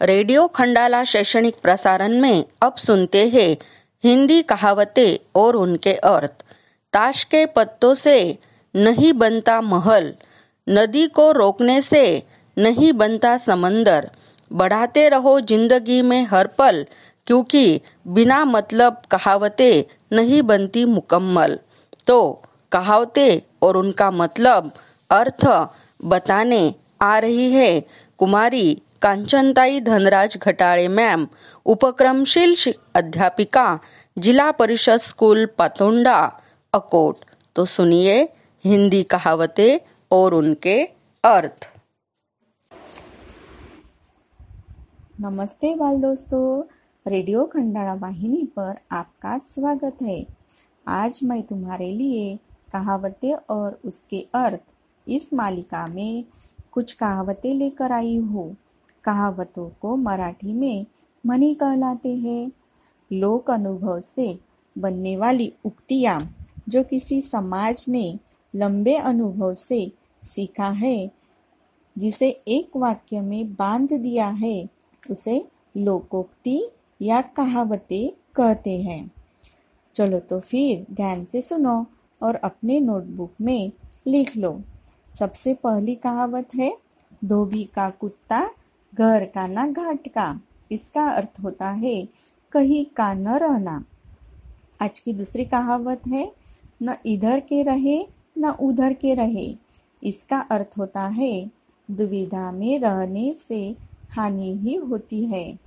Radio Khandala शैक्षणिक प्रसारण में अब सुनते हैं हिंदी कहावतें और उनके अर्थ। ताश के पत्तों से नहीं बनता महल, नदी को रोकने से नहीं बनता समंदर। बढ़ाते रहो ज़िंदगी में हर पल, क्योंकि बिना मतलब कहावतें नहीं बनती मुकम्मल। तो कहावतें और उनका मतलब अर्थ बताने आ रही है। कुमारी कांचनताई धनराज घटाड़े मैम उपक्रमशील अध्यापिका जिला परिषद स्कूल, पतोंडा. अकोट. तो सुनिए हिंदी कहावतें, और उनके अर्थ. नमस्ते बाल दोस्तों रेडियो खंडारा वाहिनी पर आपका स्वागत है. आज मैं तुम्हारे लिए कहावतें और उसके अर्थ इस मालिका में कुछ कहावतें लेकर आई हूँ. कहावतों को मराठी में मनी कहलाते हैं। लोक अनुभव से बनने वाली उक्तियाँ जो किसी समाज ने लंबे अनुभव से सीखा है, जिसे एक वाक्य में बाँध दिया है, उसे लोकोक्ति या कहावतें कहते हैं। चलो तो फिर ध्यान से सुनो और अपने नोटबुक में लिख लो। सबसे पहली कहावत है, धोबी का कुत्ता घर का ना घाट का, इसका अर्थ होता है कहीं का न रहना। आज की दूसरी कहावत है, न इधर के रहे, न उधर के रहे। इसका अर्थ होता है, दुविधा में रहने से हानि ही होती है।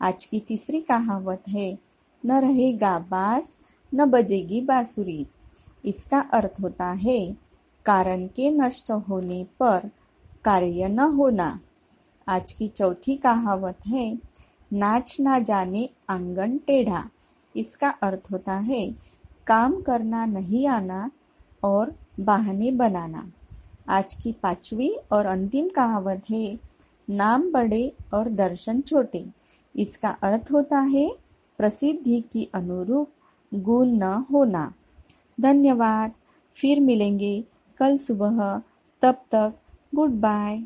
आज की तीसरी कहावत है, न रहेगा बास, न बजेगी बांसुरी। इसका अर्थ होता है, कारण के नष्ट होने पर कार्य न होना। आज की चौथी कहावत है, नाच ना जाने आँगन टेढ़ा। इसका अर्थ होता है, काम करना नहीं आना और बहाने बनाना। आज की पांचवी और अंतिम कहावत है, नाम बड़े और दर्शन छोटे। इसका अर्थ होता है, प्रसिद्धि की अनुरूप गुण न होना। धन्यवाद, फिर मिलेंगे कल सुबह। तब तक गुड बाय।